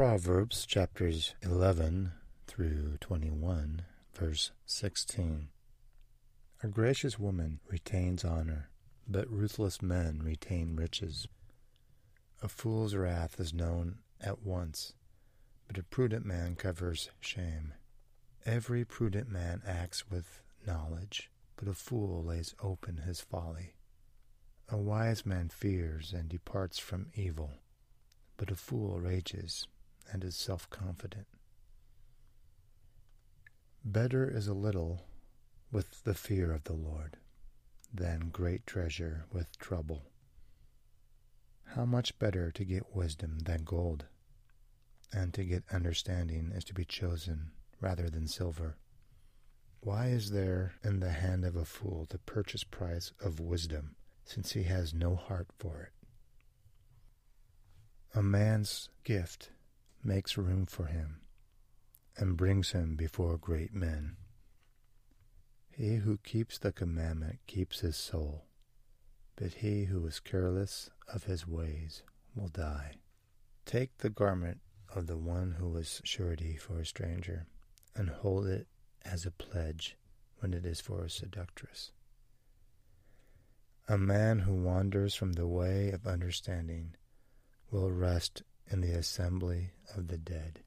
Proverbs chapters 11 through 21, verse 16. A gracious woman retains honor, but ruthless men retain riches. A fool's wrath is known at once, but a prudent man covers shame. Every prudent man acts with knowledge, but a fool lays open his folly. A wise man fears and departs from evil, but a fool rages and is self confident. Better is a little with the fear of the Lord than great treasure with trouble. How much better to get wisdom than gold, and to get understanding is to be chosen rather than silver. Why is there in the hand of a fool the purchase price of wisdom, since he has no heart for it? A man's gift makes room for him and brings him before great men. He who keeps the commandment keeps his soul, but he who is careless of his ways will die. Take the garment of the one who is surety for a stranger, and hold it as a pledge when it is for a seductress. A man who wanders from the way of understanding will rest in the assembly of the dead.